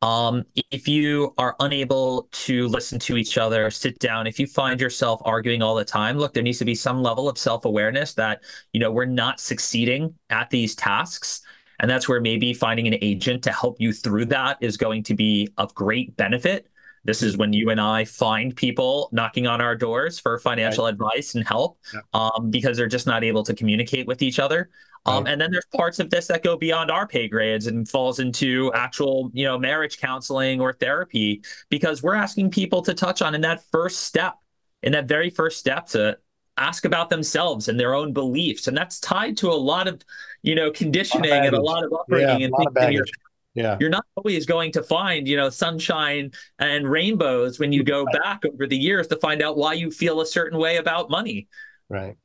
Um, if you are unable to listen to each other, sit down, if you find yourself arguing all the time, look, there needs to be some level of self-awareness that, you know, we're not succeeding at these tasks and that's where maybe finding an agent to help you through that is going to be of great benefit. This is when you and I find people knocking on our doors for financial right. advice and help yeah. um, because they're just not able to communicate with each other. Um, and then there's parts of this that go beyond our pay grades and falls into actual, you know, marriage counseling or therapy because we're asking people to touch on in that first step, in that very first step to ask about themselves and their own beliefs. And that's tied to a lot of, you know, conditioning a and a lot of upbringing yeah, and things. You're, yeah. You're not always going to find, you know, sunshine and rainbows when you go right. back over the years to find out why you feel a certain way about money. Right.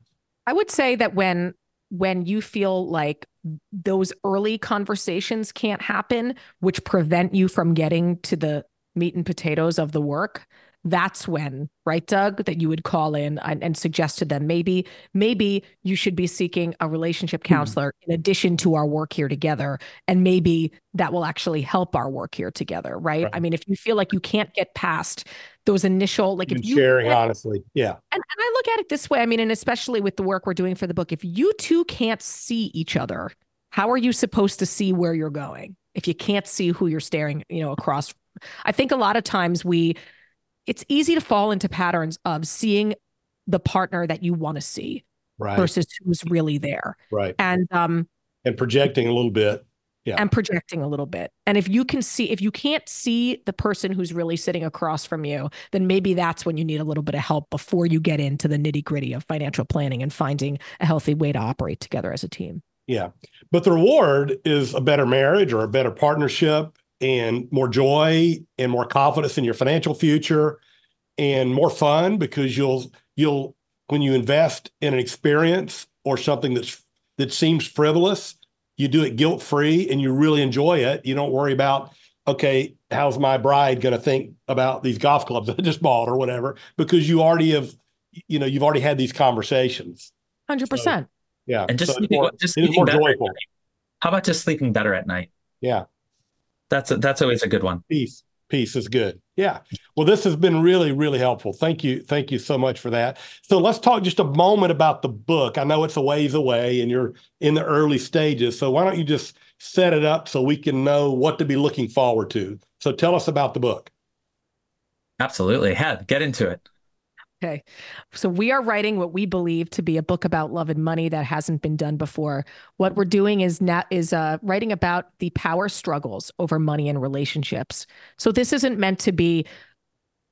I would say that when when you feel like those early conversations can't happen, which prevent you from getting to the meat and potatoes of the work, that's when right doug that you would call in and, and suggest to them maybe maybe you should be seeking a relationship hmm. counselor mm-hmm. in addition to our work here together and maybe that will actually help our work here together right, right. i mean if you feel like you can't get past those initial like if you sharing honestly yeah and, and i look at it this way i mean and especially with the work we're doing for the book if you two can't see each other how are you supposed to see where you're going if you can't see who you're staring you know across i think a lot of times we it's easy to fall into patterns of seeing the partner that you want to see right. versus who's really there. Right. And um and projecting a little bit. Yeah. And projecting a little bit. And if you can see if you can't see the person who's really sitting across from you, then maybe that's when you need a little bit of help before you get into the nitty-gritty of financial planning and finding a healthy way to operate together as a team. Yeah. But the reward is a better marriage or a better partnership and more joy and more confidence in your financial future and more fun because you'll you'll when you invest in an experience or something that's that seems frivolous you do it guilt free and you really enjoy it. You don't worry about okay how's my bride going to think about these golf clubs i just bought or whatever because you already have you know you've already had these conversations. 100% so, yeah. And just so sleeping, more, just sleeping more joyful. how about just sleeping better at night? Yeah that's a, that's always a good one. Peace, peace is good. Yeah. Well, this has been really, really helpful. Thank you, thank you so much for that. So let's talk just a moment about the book. I know it's a ways away, and you're in the early stages. So why don't you just set it up so we can know what to be looking forward to? So tell us about the book. Absolutely, Head, get into it. Okay. So we are writing what we believe to be a book about love and money that hasn't been done before. What we're doing is now is uh, writing about the power struggles over money and relationships. So this isn't meant to be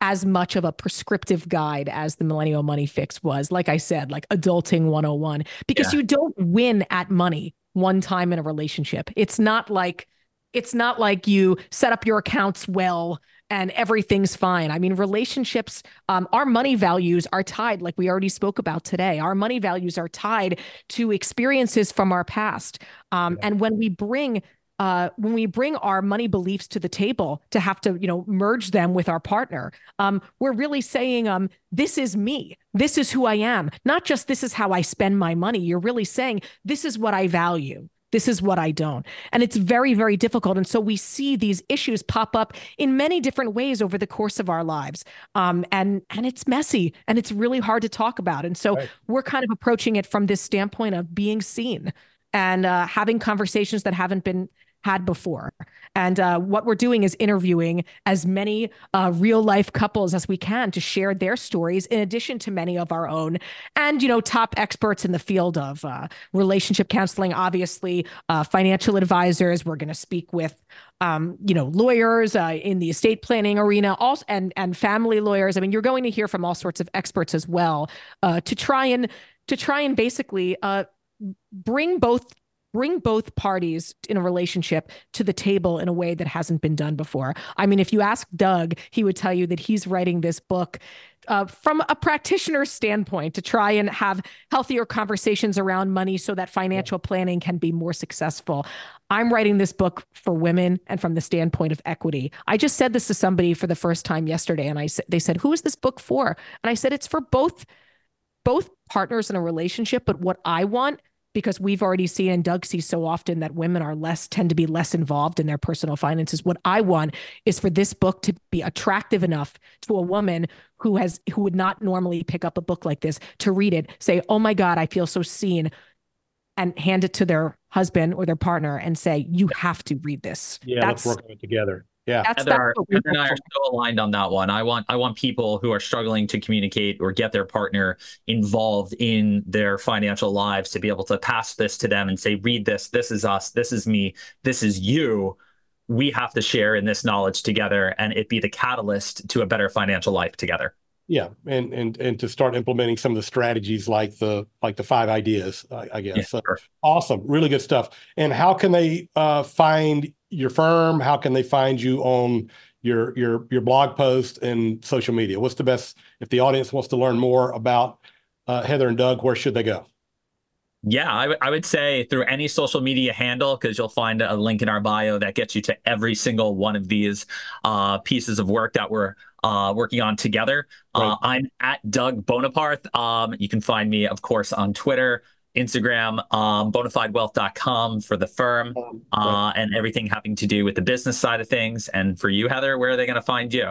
as much of a prescriptive guide as the millennial money fix was. Like I said, like adulting 101 because yeah. you don't win at money one time in a relationship. It's not like it's not like you set up your accounts well and everything's fine. I mean, relationships, um, our money values are tied, like we already spoke about today. Our money values are tied to experiences from our past. Um, yeah. And when we bring uh, when we bring our money beliefs to the table to have to, you know, merge them with our partner, um, we're really saying, um, this is me. This is who I am. Not just this is how I spend my money. You're really saying this is what I value This is what I don't. And it's very, very difficult. And so we see these issues pop up in many different ways over the course of our lives. Um, and and it's messy and it's really hard to talk about. And so right. we're kind of approaching it from this standpoint of being seen and uh, having conversations that haven't been had before. And uh, what we're doing is interviewing as many uh, real life couples as we can to share their stories, in addition to many of our own, and you know, top experts in the field of uh, relationship counseling. Obviously, uh, financial advisors. We're going to speak with, um, you know, lawyers uh, in the estate planning arena, also, and and family lawyers. I mean, you're going to hear from all sorts of experts as well uh, to try and to try and basically bring both bring both parties in a relationship to the table in a way that hasn't been done before. I mean, if you ask Doug, he would tell you that he's writing this book uh, from a practitioner's standpoint to try and have healthier conversations around money so that financial planning can be more successful. I'm writing this book for women and from the standpoint of equity. I just said this to somebody for the first time yesterday, and I said, they said, "Who is this book for?" And I said, "It's for both." both partners in a relationship but what i want because we've already seen and Doug sees so often that women are less tend to be less involved in their personal finances. What I want is for this book to be attractive enough to a woman who has who would not normally pick up a book like this to read it, say, "Oh my god, I feel so seen." And hand it to their husband or their partner and say, "You have to read this." Yeah, That's, let's work on it together. Yeah, that's, Heather, are, Heather and I are so aligned on that one. I want I want people who are struggling to communicate or get their partner involved in their financial lives to be able to pass this to them and say, "Read this. This is us. This is me. This is you." We have to share in this knowledge together, and it be the catalyst to a better financial life together. Yeah, and and and to start implementing some of the strategies like the like the five ideas, I, I guess. Yeah, so, sure. Awesome, really good stuff. And how can they uh, find your firm? How can they find you on your your your blog post and social media? What's the best if the audience wants to learn more about uh, Heather and Doug? Where should they go? Yeah, I, would say through any social media handle because you'll find a link in our bio that gets you to every single one of these uh, pieces of work that we're uh, working on together. Uh, right. Uh, I'm at Doug Boneparth. Um, you can find me, of course, on Twitter, Instagram, um, bonefidewealth.com for the firm, um, uh, and everything having to do with the business side of things. And for you, Heather, where are they going to find you?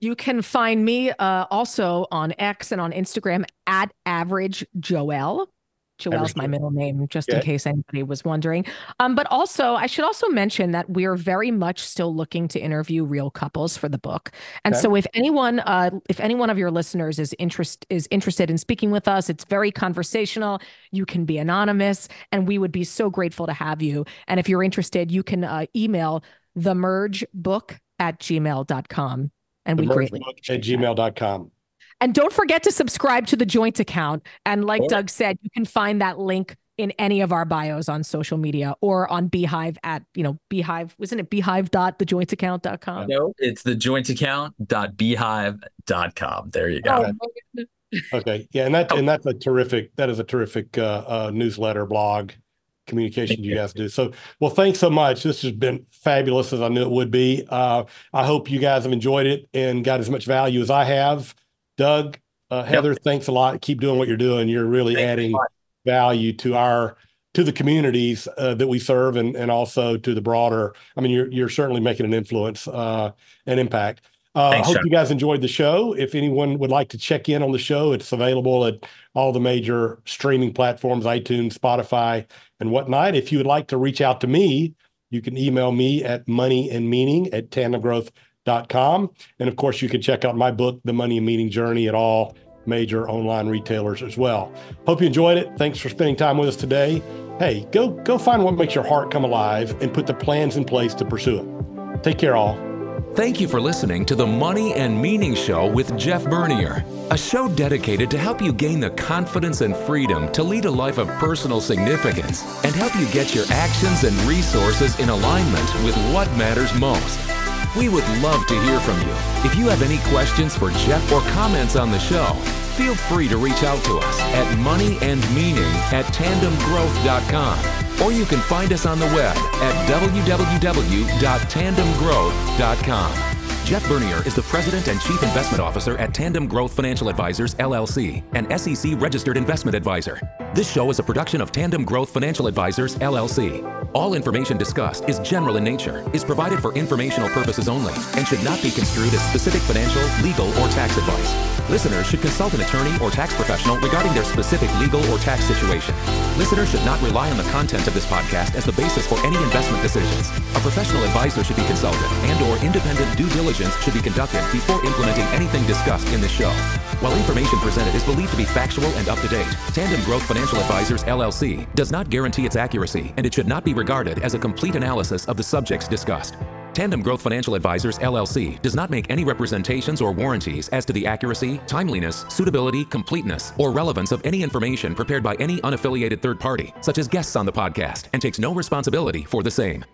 You can find me uh, also on X and on Instagram at Average Joelle. Joelle's my middle name, just in case anybody was wondering. Um, but also, I should also mention that we're very much still looking to interview real couples for the book. And okay. so, if anyone, uh, if any one of your listeners is interest is interested in speaking with us, it's very conversational. You can be anonymous, and we would be so grateful to have you. And if you're interested, you can uh, email the merge book at gmail.com. And the we greatly at gmail.com. And don't forget to subscribe to the joint account. And like Doug said, you can find that link in any of our bios on social media or on beehiiv at, you know, beehiiv, wasn't it beehiiv.thejointaccount.com? No, it's thejointaccount.beehiiv.com. There you go. Oh, okay. Yeah. And that, oh. and that's a terrific, that is a terrific uh, uh, newsletter blog communication you guys do. So, well, thanks so much. This has been fabulous as I knew it would be. Uh, I hope you guys have enjoyed it and got as much value as I have. Doug, uh, Heather, yep. thanks a lot. Keep doing what you're doing. You're really thanks adding value to our to the communities uh, that we serve and and also to the broader. I mean, you're you're certainly making an influence uh, and impact. Uh, I hope you guys enjoyed the show. If anyone would like to check in on the show, it's available at all the major streaming platforms, iTunes, Spotify, and whatnot. If you would like to reach out to me, you can email me at moneyandmeaning at tandemgrowth.com com. And of course, you can check out my book, The Money and Meaning Journey, at all major online retailers as well. Hope you enjoyed it. Thanks for spending time with us today. Hey, go go find what makes your heart come alive and put the plans in place to pursue it. Take care, all. Thank you for listening to the Money and Meaning Show with Jeff Bernier, a show dedicated to help you gain the confidence and freedom to lead a life of personal significance and help you get your actions and resources in alignment with what matters most. We would love to hear from you. If you have any questions for Jeff or comments on the show, feel free to reach out to us at moneyandmeaning at tandemgrowth.com. Or you can find us on the web at www.tandemgrowth.com. Jeff Bernier is the President and Chief Investment Officer at Tandem Growth Financial Advisors, LLC, an SEC registered investment advisor. This show is a production of Tandem Growth Financial Advisors, LLC. All information discussed is general in nature, is provided for informational purposes only, and should not be construed as specific financial, legal, or tax advice. Listeners should consult an attorney or tax professional regarding their specific legal or tax situation. Listeners should not rely on the content of this podcast as the basis for any investment decisions. A professional advisor should be consulted and or independent due should be conducted before implementing anything discussed in this show. While information presented is believed to be factual and up to date, Tandem Growth Financial Advisors LLC does not guarantee its accuracy and it should not be regarded as a complete analysis of the subjects discussed. Tandem Growth Financial Advisors LLC does not make any representations or warranties as to the accuracy, timeliness, suitability, completeness, or relevance of any information prepared by any unaffiliated third party, such as guests on the podcast, and takes no responsibility for the same.